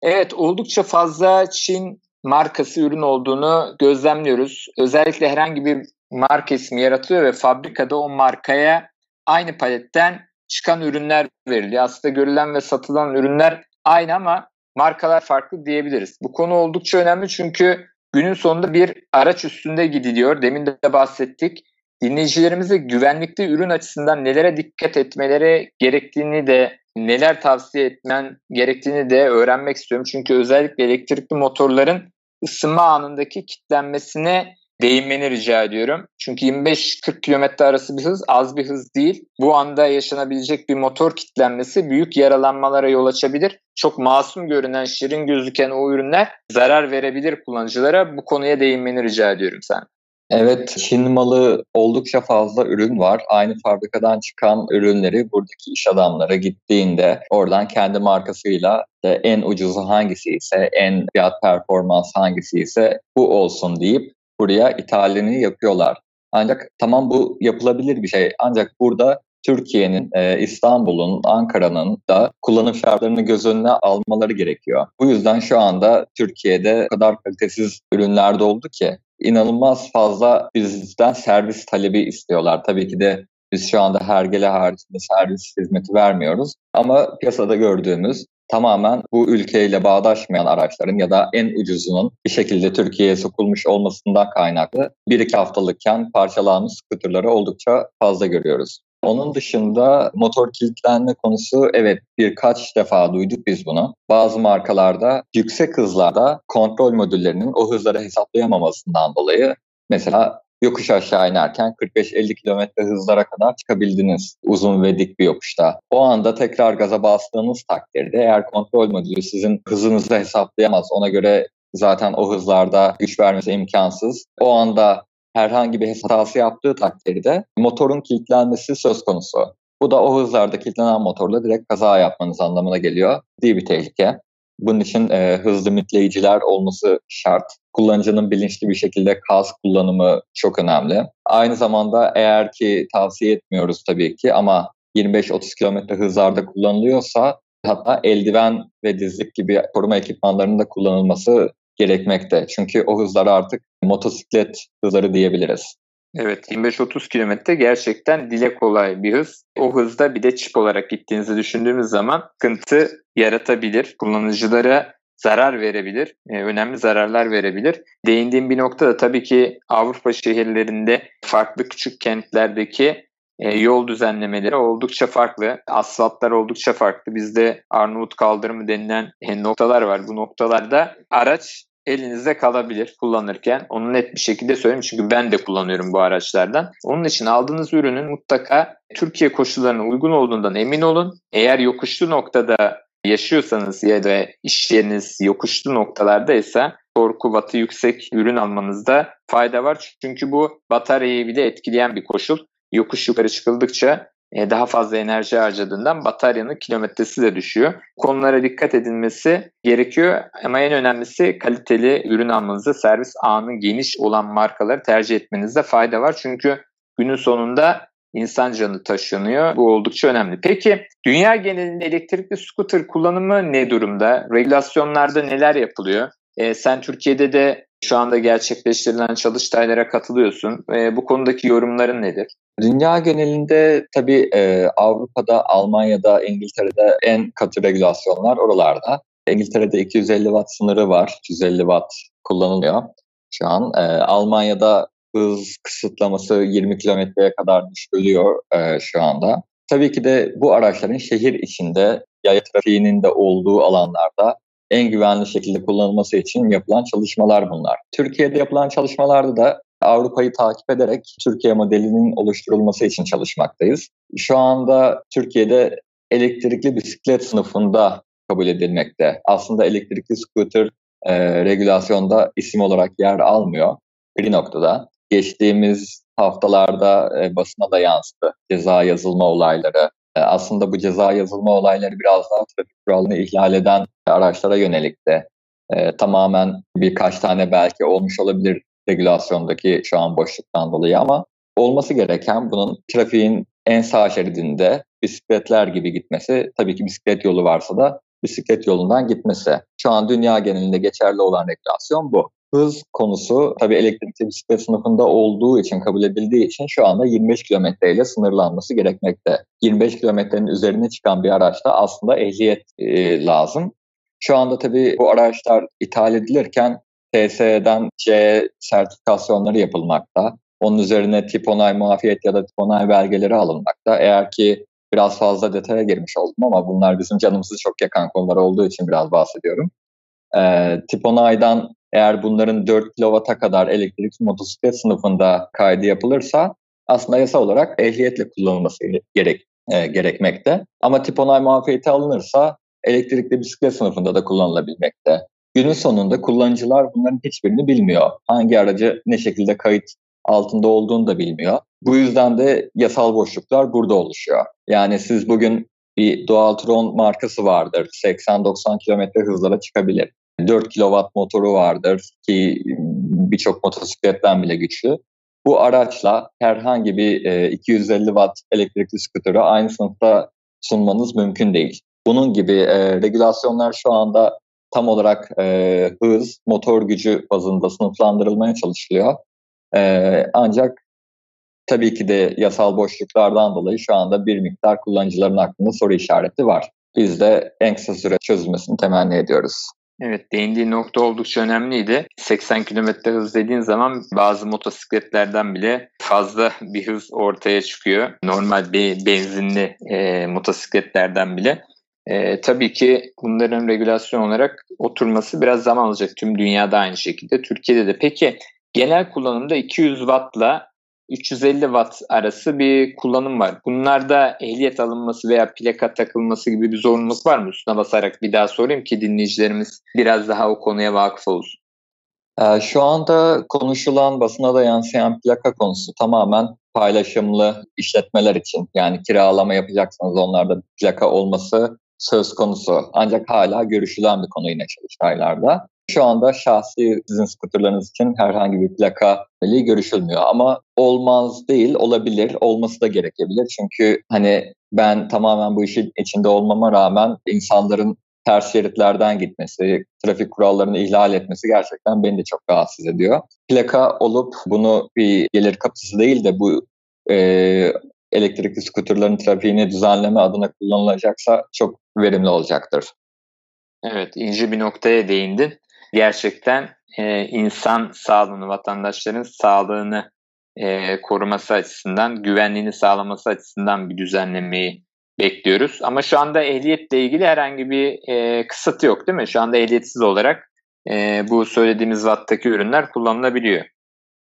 Evet oldukça fazla Çin markası ürün olduğunu gözlemliyoruz. Özellikle herhangi bir marka ismi yaratıyor ve fabrikada o markaya aynı paletten çıkan ürünler veriliyor. Aslında görülen ve satılan ürünler aynı ama markalar farklı diyebiliriz. Bu konu oldukça önemli çünkü günün sonunda bir araç üstünde gidiliyor. Demin de bahsettik. Dinleyicilerimize güvenlikli ürün açısından nelere dikkat etmeleri gerektiğini de neler tavsiye etmen gerektiğini de öğrenmek istiyorum. Çünkü özellikle elektrikli motorların ısınma anındaki kitlenmesine değinmeni rica ediyorum. Çünkü 25-40 km arası bir hız az bir hız değil. Bu anda yaşanabilecek bir motor kitlenmesi büyük yaralanmalara yol açabilir. Çok masum görünen, şirin gözüken o ürünler zarar verebilir kullanıcılara. Bu konuya değinmeni rica ediyorum sen. Evet, Çin malı oldukça fazla ürün var. Aynı fabrikadan çıkan ürünleri buradaki iş adamları gittiğinde oradan kendi markasıyla en ucuzu hangisi ise, en fiyat performans hangisi ise bu olsun deyip buraya ithalini yapıyorlar. Ancak tamam bu yapılabilir bir şey. Ancak burada Türkiye'nin, e, İstanbul'un, Ankara'nın da kullanım şartlarını göz önüne almaları gerekiyor. Bu yüzden şu anda Türkiye'de o kadar kalitesiz ürünler de oldu ki inanılmaz fazla bizden servis talebi istiyorlar. Tabii ki de biz şu anda hergele haricinde servis hizmeti vermiyoruz. Ama piyasada gördüğümüz tamamen bu ülkeyle bağdaşmayan araçların ya da en ucuzunun bir şekilde Türkiye'ye sokulmuş olmasından kaynaklı bir iki haftalıkken parçalanmış skuterları oldukça fazla görüyoruz. Onun dışında motor kilitlenme konusu evet birkaç defa duyduk biz bunu. Bazı markalarda yüksek hızlarda kontrol modüllerinin o hızları hesaplayamamasından dolayı mesela yokuş aşağı inerken 45-50 km hızlara kadar çıkabildiniz uzun ve dik bir yokuşta. O anda tekrar gaza bastığınız takdirde eğer kontrol modülü sizin hızınızı hesaplayamaz ona göre zaten o hızlarda güç vermesi imkansız. O anda herhangi bir hatası yaptığı takdirde motorun kilitlenmesi söz konusu. Bu da o hızlarda kilitlenen motorla direkt kaza yapmanız anlamına geliyor. Diye bir tehlike. Bunun için e, hız limitleyiciler olması şart. Kullanıcının bilinçli bir şekilde kask kullanımı çok önemli. Aynı zamanda eğer ki tavsiye etmiyoruz tabii ki ama 25-30 km hızlarda kullanılıyorsa hatta eldiven ve dizlik gibi koruma ekipmanlarının da kullanılması gerekmekte. Çünkü o hızlar artık motosiklet hızları diyebiliriz. Evet 25-30 kilometre gerçekten dile kolay bir hız. O hızda bir de çip olarak gittiğinizi düşündüğümüz zaman sıkıntı yaratabilir. Kullanıcılara zarar verebilir. E, önemli zararlar verebilir. Değindiğim bir nokta da tabii ki Avrupa şehirlerinde farklı küçük kentlerdeki e, yol düzenlemeleri oldukça farklı. Asfaltlar oldukça farklı. Bizde Arnavut kaldırımı denilen e, noktalar var. Bu noktalarda araç elinizde kalabilir kullanırken. Onu net bir şekilde söyleyeyim çünkü ben de kullanıyorum bu araçlardan. Onun için aldığınız ürünün mutlaka Türkiye koşullarına uygun olduğundan emin olun. Eğer yokuşlu noktada yaşıyorsanız ya da iş yeriniz yokuşlu noktalardaysa torku wattı yüksek ürün almanızda fayda var. Çünkü bu bataryayı bile etkileyen bir koşul. Yokuş yukarı çıkıldıkça e, daha fazla enerji harcadığından bataryanın kilometresi de düşüyor. Konulara dikkat edilmesi gerekiyor ama en önemlisi kaliteli ürün almanızda servis ağının geniş olan markaları tercih etmenizde fayda var. Çünkü günün sonunda insan canı taşınıyor. Bu oldukça önemli. Peki dünya genelinde elektrikli scooter kullanımı ne durumda? Regülasyonlarda neler yapılıyor? E, sen Türkiye'de de şu anda gerçekleştirilen çalıştaylara katılıyorsun. E, bu konudaki yorumların nedir? Dünya genelinde tabii e, Avrupa'da, Almanya'da, İngiltere'de en katı regülasyonlar oralarda. İngiltere'de 250 watt sınırı var. 250 watt kullanılıyor şu an. E, Almanya'da hız kısıtlaması 20 kilometreye kadar düşürülüyor e, şu anda. Tabii ki de bu araçların şehir içinde yaya trafiğinin de olduğu alanlarda en güvenli şekilde kullanılması için yapılan çalışmalar bunlar. Türkiye'de yapılan çalışmalarda da Avrupa'yı takip ederek Türkiye modelinin oluşturulması için çalışmaktayız. Şu anda Türkiye'de elektrikli bisiklet sınıfında kabul edilmekte. Aslında elektrikli scooter e, regülasyonda isim olarak yer almıyor bir noktada. Geçtiğimiz haftalarda e, basına da yansıdı ceza yazılma olayları. E, aslında bu ceza yazılma olayları biraz daha trafik kuralını ihlal eden araçlara yönelik de e, tamamen birkaç tane belki olmuş olabilir regülasyondaki şu an boşluktan dolayı ama olması gereken bunun trafiğin en sağ şeridinde bisikletler gibi gitmesi, tabii ki bisiklet yolu varsa da bisiklet yolundan gitmesi. Şu an dünya genelinde geçerli olan regülasyon bu. Hız konusu tabii elektrikli bisiklet sınıfında olduğu için, kabul edildiği için şu anda 25 kilometre ile sınırlanması gerekmekte. 25 kilometrenin üzerine çıkan bir araçta aslında ehliyet e, lazım. Şu anda tabii bu araçlar ithal edilirken TSE'den C sertifikasyonları yapılmakta. Onun üzerine tip onay muafiyet ya da tip onay belgeleri alınmakta. Eğer ki biraz fazla detaya girmiş oldum ama bunlar bizim canımızı çok yakan konular olduğu için biraz bahsediyorum. Ee, tip onaydan eğer bunların 4 kW'a kadar elektrikli motosiklet sınıfında kaydı yapılırsa aslında yasa olarak ehliyetle kullanılması gerek, e, gerekmekte. Ama tip onay muafiyeti alınırsa elektrikli bisiklet sınıfında da kullanılabilmekte. Günün sonunda kullanıcılar bunların hiçbirini bilmiyor. Hangi aracı ne şekilde kayıt altında olduğunu da bilmiyor. Bu yüzden de yasal boşluklar burada oluşuyor. Yani siz bugün bir Dualtron markası vardır. 80-90 km hızlara çıkabilir. 4 kW motoru vardır ki birçok motosikletten bile güçlü. Bu araçla herhangi bir 250 watt elektrikli skuturu aynı sınıfta sunmanız mümkün değil. Bunun gibi regülasyonlar şu anda tam olarak hız, motor gücü bazında sınıflandırılmaya çalışılıyor. Ancak tabii ki de yasal boşluklardan dolayı şu anda bir miktar kullanıcıların aklında soru işareti var. Biz de en kısa süre çözülmesini temenni ediyoruz. Evet değindiği nokta oldukça önemliydi. 80 km hız dediğin zaman bazı motosikletlerden bile fazla bir hız ortaya çıkıyor. Normal bir benzinli e, motosikletlerden bile. E, tabii ki bunların regülasyon olarak oturması biraz zaman alacak tüm dünyada aynı şekilde. Türkiye'de de. Peki genel kullanımda 200 wattla 350 watt arası bir kullanım var. Bunlarda ehliyet alınması veya plaka takılması gibi bir zorunluluk var mı? Üstüne basarak bir daha sorayım ki dinleyicilerimiz biraz daha o konuya vakıf olsun. Ee, şu anda konuşulan basına da yansıyan plaka konusu tamamen paylaşımlı işletmeler için. Yani kiralama yapacaksanız onlarda plaka olması söz konusu. Ancak hala görüşülen bir konu yine çalıştaylarda. Şu anda şahsi sizin skuterlarınız için herhangi bir plaka görüşülmüyor ama olmaz değil olabilir olması da gerekebilir çünkü hani ben tamamen bu işin içinde olmama rağmen insanların ters şeritlerden gitmesi, trafik kurallarını ihlal etmesi gerçekten beni de çok rahatsız ediyor. Plaka olup bunu bir gelir kapısı değil de bu e, elektrikli skuterların trafiğini düzenleme adına kullanılacaksa çok verimli olacaktır. Evet, ince bir noktaya değindin. Gerçekten e, insan sağlığını, vatandaşların sağlığını e, koruması açısından, güvenliğini sağlaması açısından bir düzenlemeyi bekliyoruz. Ama şu anda ehliyetle ilgili herhangi bir e, kısıt yok değil mi? Şu anda ehliyetsiz olarak e, bu söylediğimiz watt'taki ürünler kullanılabiliyor.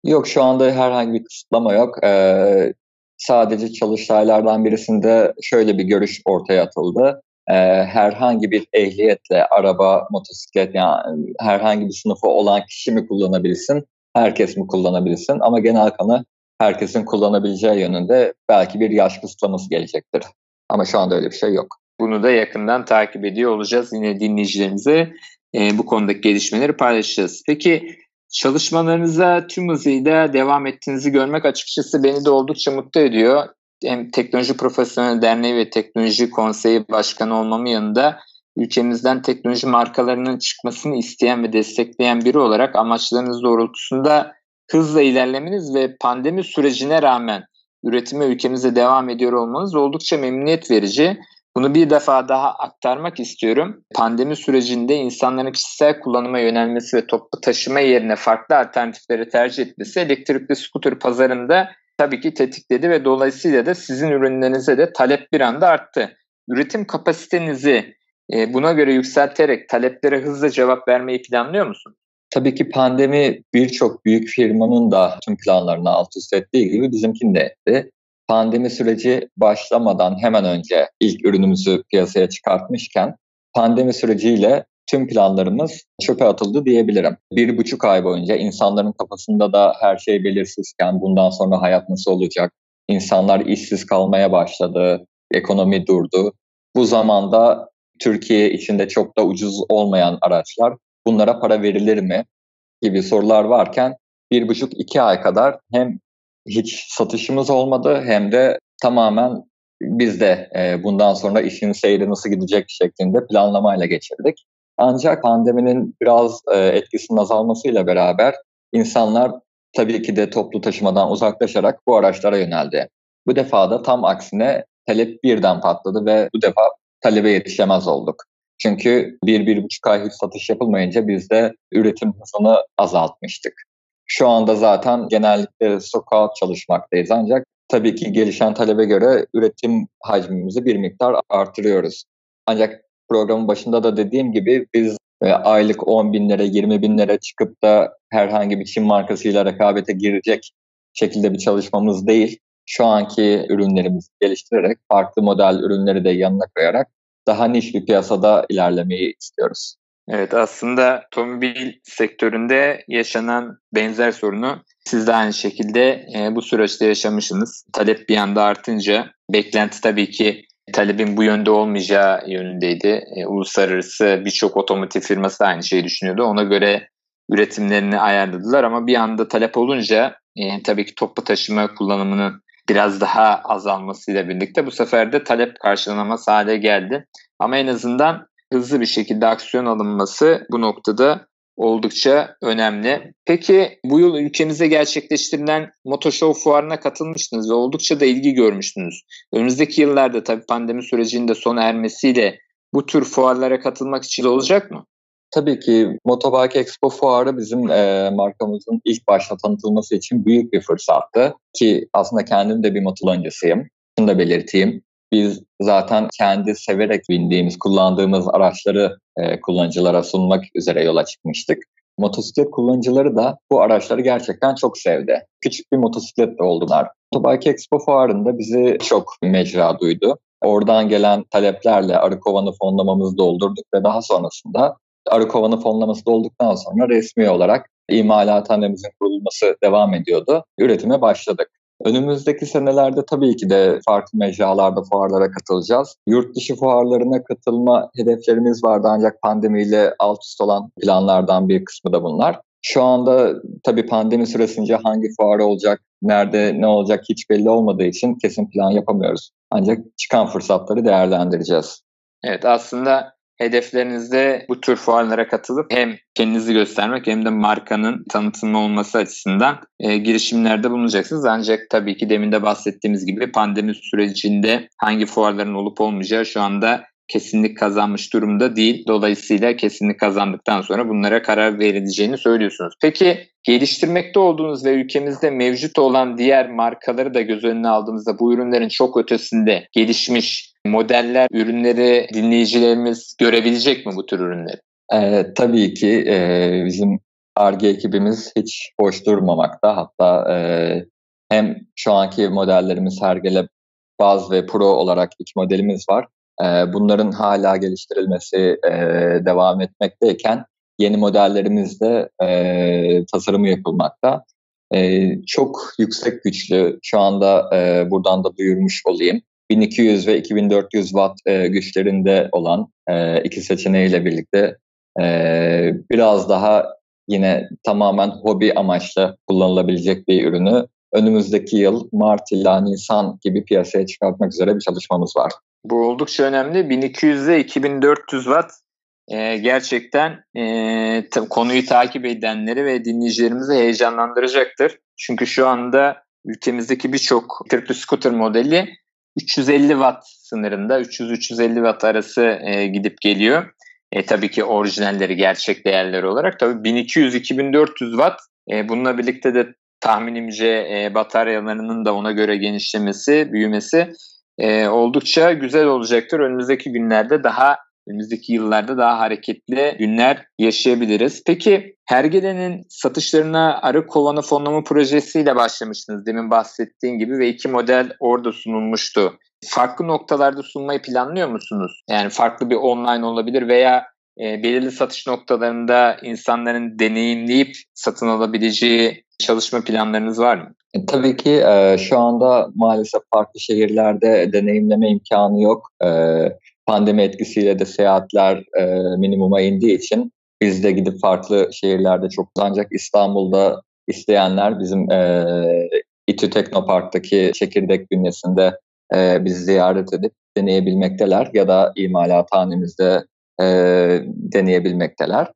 Yok şu anda herhangi bir kısıtlama yok. Ee, sadece çalıştaylardan birisinde şöyle bir görüş ortaya atıldı. Ee, herhangi bir ehliyetle araba, motosiklet yani herhangi bir sınıfı olan kişi mi kullanabilsin, herkes mi kullanabilsin ama genel kanı herkesin kullanabileceği yönünde belki bir yaş kısıtlaması gelecektir. Ama şu anda öyle bir şey yok. Bunu da yakından takip ediyor olacağız. Yine dinleyicilerimize e, bu konudaki gelişmeleri paylaşacağız. Peki çalışmalarınıza tüm hızıyla devam ettiğinizi görmek açıkçası beni de oldukça mutlu ediyor. Hem Teknoloji Profesyonel Derneği ve Teknoloji Konseyi Başkanı olmamın yanında ülkemizden teknoloji markalarının çıkmasını isteyen ve destekleyen biri olarak amaçlarınız doğrultusunda hızla ilerlemeniz ve pandemi sürecine rağmen üretime ülkemize devam ediyor olmanız oldukça memnuniyet verici. Bunu bir defa daha aktarmak istiyorum. Pandemi sürecinde insanların kişisel kullanıma yönelmesi ve toplu taşıma yerine farklı alternatifleri tercih etmesi elektrikli skuter pazarında tabii ki tetikledi ve dolayısıyla da sizin ürünlerinize de talep bir anda arttı. Üretim kapasitenizi e, buna göre yükselterek taleplere hızlı cevap vermeyi planlıyor musun? Tabii ki pandemi birçok büyük firmanın da tüm planlarını alt üst ettiği gibi bizimkini de. Pandemi süreci başlamadan hemen önce ilk ürünümüzü piyasaya çıkartmışken pandemi süreciyle tüm planlarımız çöpe atıldı diyebilirim. Bir buçuk ay boyunca insanların kafasında da her şey belirsizken bundan sonra hayat nasıl olacak? İnsanlar işsiz kalmaya başladı, ekonomi durdu. Bu zamanda Türkiye içinde çok da ucuz olmayan araçlar bunlara para verilir mi gibi sorular varken bir buçuk iki ay kadar hem hiç satışımız olmadı hem de tamamen biz de e, bundan sonra işin seyri nasıl gidecek şeklinde planlamayla geçirdik. Ancak pandeminin biraz e, etkisinin azalmasıyla beraber insanlar tabii ki de toplu taşımadan uzaklaşarak bu araçlara yöneldi. Bu defa da tam aksine talep birden patladı ve bu defa talebe yetişemez olduk. Çünkü bir, bir buçuk ay hiç satış yapılmayınca biz de üretim hızını azaltmıştık. Şu anda zaten genellikle sokağa çalışmaktayız ancak tabii ki gelişen talebe göre üretim hacmimizi bir miktar artırıyoruz. Ancak programın başında da dediğim gibi biz e, aylık 10 binlere 20 binlere çıkıp da herhangi bir Çin markasıyla rekabete girecek şekilde bir çalışmamız değil. Şu anki ürünlerimizi geliştirerek farklı model ürünleri de yanına koyarak daha niş bir piyasada ilerlemeyi istiyoruz. Evet aslında otomobil sektöründe yaşanan benzer sorunu siz de aynı şekilde e, bu süreçte yaşamışsınız. Talep bir anda artınca beklenti tabii ki talebin bu yönde olmayacağı yönündeydi. E, uluslararası birçok otomotiv firması da aynı şeyi düşünüyordu. Ona göre üretimlerini ayarladılar ama bir anda talep olunca e, tabii ki toplu taşıma kullanımının biraz daha azalmasıyla birlikte bu sefer de talep karşılanamaz hale geldi. Ama en azından hızlı bir şekilde aksiyon alınması bu noktada oldukça önemli. Peki bu yıl ülkemizde gerçekleştirilen Motoshow fuarına katılmıştınız ve oldukça da ilgi görmüştünüz. Önümüzdeki yıllarda tabii pandemi sürecinin de sona ermesiyle bu tür fuarlara katılmak için olacak mı? Tabii ki Motobike Expo fuarı bizim e, markamızın ilk başta tanıtılması için büyük bir fırsattı. Ki aslında kendim de bir motoloncusuyum. Bunu da belirteyim. Biz zaten kendi severek bindiğimiz, kullandığımız araçları e, kullanıcılara sunmak üzere yola çıkmıştık. Motosiklet kullanıcıları da bu araçları gerçekten çok sevdi. Küçük bir motosiklet de oldular. Motobike Expo fuarında bizi çok mecra duydu. Oradan gelen taleplerle arı kovanı fonlamamızı doldurduk ve daha sonrasında arı kovanı fonlaması dolduktan sonra resmi olarak imalathanemizin kurulması devam ediyordu. Üretime başladık. Önümüzdeki senelerde tabii ki de farklı mecralarda fuarlara katılacağız. Yurt dışı fuarlarına katılma hedeflerimiz vardı ancak pandemiyle alt üst olan planlardan bir kısmı da bunlar. Şu anda tabii pandemi süresince hangi fuarı olacak, nerede ne olacak hiç belli olmadığı için kesin plan yapamıyoruz. Ancak çıkan fırsatları değerlendireceğiz. Evet aslında hedeflerinizde bu tür fuarlara katılıp hem kendinizi göstermek hem de markanın tanıtımı olması açısından e, girişimlerde bulunacaksınız. Ancak tabii ki demin de bahsettiğimiz gibi pandemi sürecinde hangi fuarların olup olmayacağı şu anda kesinlik kazanmış durumda değil. Dolayısıyla kesinlik kazandıktan sonra bunlara karar verileceğini söylüyorsunuz. Peki geliştirmekte olduğunuz ve ülkemizde mevcut olan diğer markaları da göz önüne aldığımızda bu ürünlerin çok ötesinde gelişmiş modeller, ürünleri dinleyicilerimiz görebilecek mi bu tür ürünleri? Ee, tabii ki e, bizim ARGE ekibimiz hiç boş durmamakta. Hatta e, hem şu anki modellerimiz Hergele Baz ve Pro olarak iki modelimiz var. E, bunların hala geliştirilmesi e, devam etmekteyken yeni modellerimizde e, tasarımı yapılmakta. e, çok yüksek güçlü şu anda e, buradan da duyurmuş olayım. 1200 ve 2400 watt e, güçlerinde olan e, iki seçeneğiyle birlikte e, biraz daha yine tamamen hobi amaçlı kullanılabilecek bir ürünü önümüzdeki yıl Mart ila Nisan gibi piyasaya çıkartmak üzere bir çalışmamız var. Bu oldukça önemli. 1200 ile 2400 watt e, gerçekten e, konuyu takip edenleri ve dinleyicilerimizi heyecanlandıracaktır. Çünkü şu anda ülkemizdeki birçok elektrikli scooter modeli 350 watt sınırında 300-350 watt arası e, gidip geliyor. E, tabii ki orijinalleri gerçek değerleri olarak tabii 1200-2400 watt e, bununla birlikte de tahminimce e, bataryalarının da ona göre genişlemesi, büyümesi e, oldukça güzel olacaktır. Önümüzdeki günlerde daha önümüzdeki yıllarda daha hareketli günler yaşayabiliriz. Peki Hergele'nin satışlarına arı kovanı fonlama projesiyle başlamıştınız demin bahsettiğin gibi ve iki model orada sunulmuştu. Farklı noktalarda sunmayı planlıyor musunuz? Yani farklı bir online olabilir veya e, belirli satış noktalarında insanların deneyimleyip satın alabileceği çalışma planlarınız var mı? E, tabii ki e, şu anda maalesef farklı şehirlerde deneyimleme imkanı yok. E, pandemi etkisiyle de seyahatler e, minimuma indiği için biz de gidip farklı şehirlerde çok ancak İstanbul'da isteyenler bizim e, İTÜ Teknopark'taki çekirdek bünyesinde e, bizi ziyaret edip deneyebilmekteler ya da imalathanemizde e, deneyebilmekteler.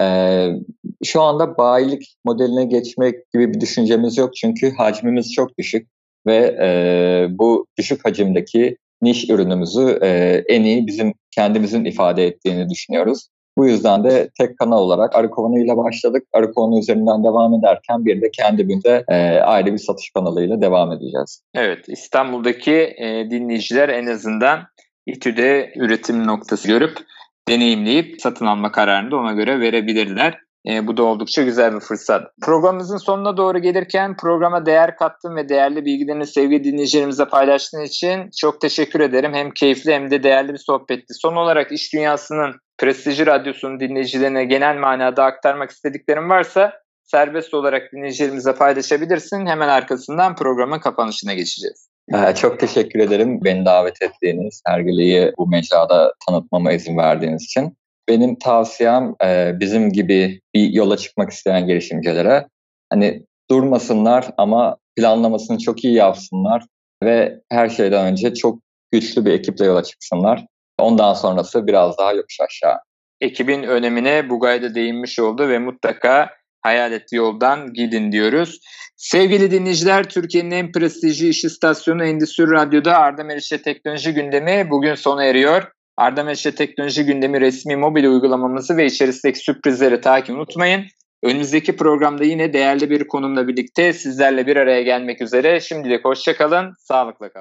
E, şu anda bayilik modeline geçmek gibi bir düşüncemiz yok çünkü hacmimiz çok düşük ve e, bu düşük hacimdeki niş ürünümüzü e, en iyi bizim kendimizin ifade ettiğini düşünüyoruz. Bu yüzden de tek kanal olarak Arıkovanı ile başladık. Arıkovanı üzerinden devam ederken bir de kendimizde e, ayrı bir satış kanalıyla devam edeceğiz. Evet, İstanbul'daki e, dinleyiciler en azından İTÜ'de üretim noktası görüp deneyimleyip satın alma kararını da ona göre verebilirler. E, bu da oldukça güzel bir fırsat. Programımızın sonuna doğru gelirken programa değer kattın ve değerli bilgilerini sevgili dinleyicilerimize paylaştığın için çok teşekkür ederim. Hem keyifli hem de değerli bir sohbetti. Son olarak iş dünyasının prestijli radyosunun dinleyicilerine genel manada aktarmak istediklerim varsa serbest olarak dinleyicilerimize paylaşabilirsin. Hemen arkasından programın kapanışına geçeceğiz. Ee, çok teşekkür ederim beni davet ettiğiniz, sergiliyi bu mecrada tanıtmama izin verdiğiniz için. Benim tavsiyem e, bizim gibi bir yola çıkmak isteyen girişimcilere hani durmasınlar ama planlamasını çok iyi yapsınlar ve her şeyden önce çok güçlü bir ekiple yola çıksınlar. Ondan sonrası biraz daha yokuş aşağı. Ekibin önemine Bugay'da değinmiş oldu ve mutlaka hayal ettiği yoldan gidin diyoruz. Sevgili dinleyiciler, Türkiye'nin en prestijli iş istasyonu Endüstri Radyo'da Arda Meriç'e teknoloji gündemi bugün sona eriyor. Arda Meriç'e teknoloji gündemi resmi mobil uygulamamızı ve içerisindeki sürprizleri takip unutmayın. Önümüzdeki programda yine değerli bir konumla birlikte sizlerle bir araya gelmek üzere. Şimdilik hoşçakalın, sağlıkla kalın.